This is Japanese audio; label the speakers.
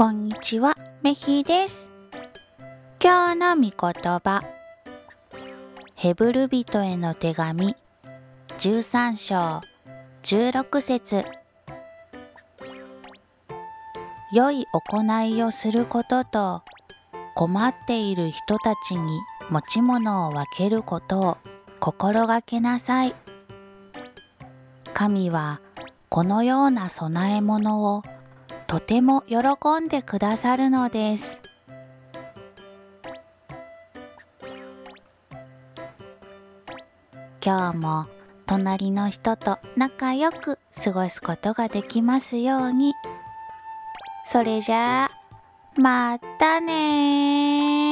Speaker 1: こんにちは、めひです。今日の御言葉。ヘブル人への手紙13章16節良い行いをすることと困っている人たちに持ち物を分けることを心がけなさい。神はこのような供え物をとても喜んでくださるのです。今日も隣の人と仲良く過ごすことができますように。それじゃあ、またね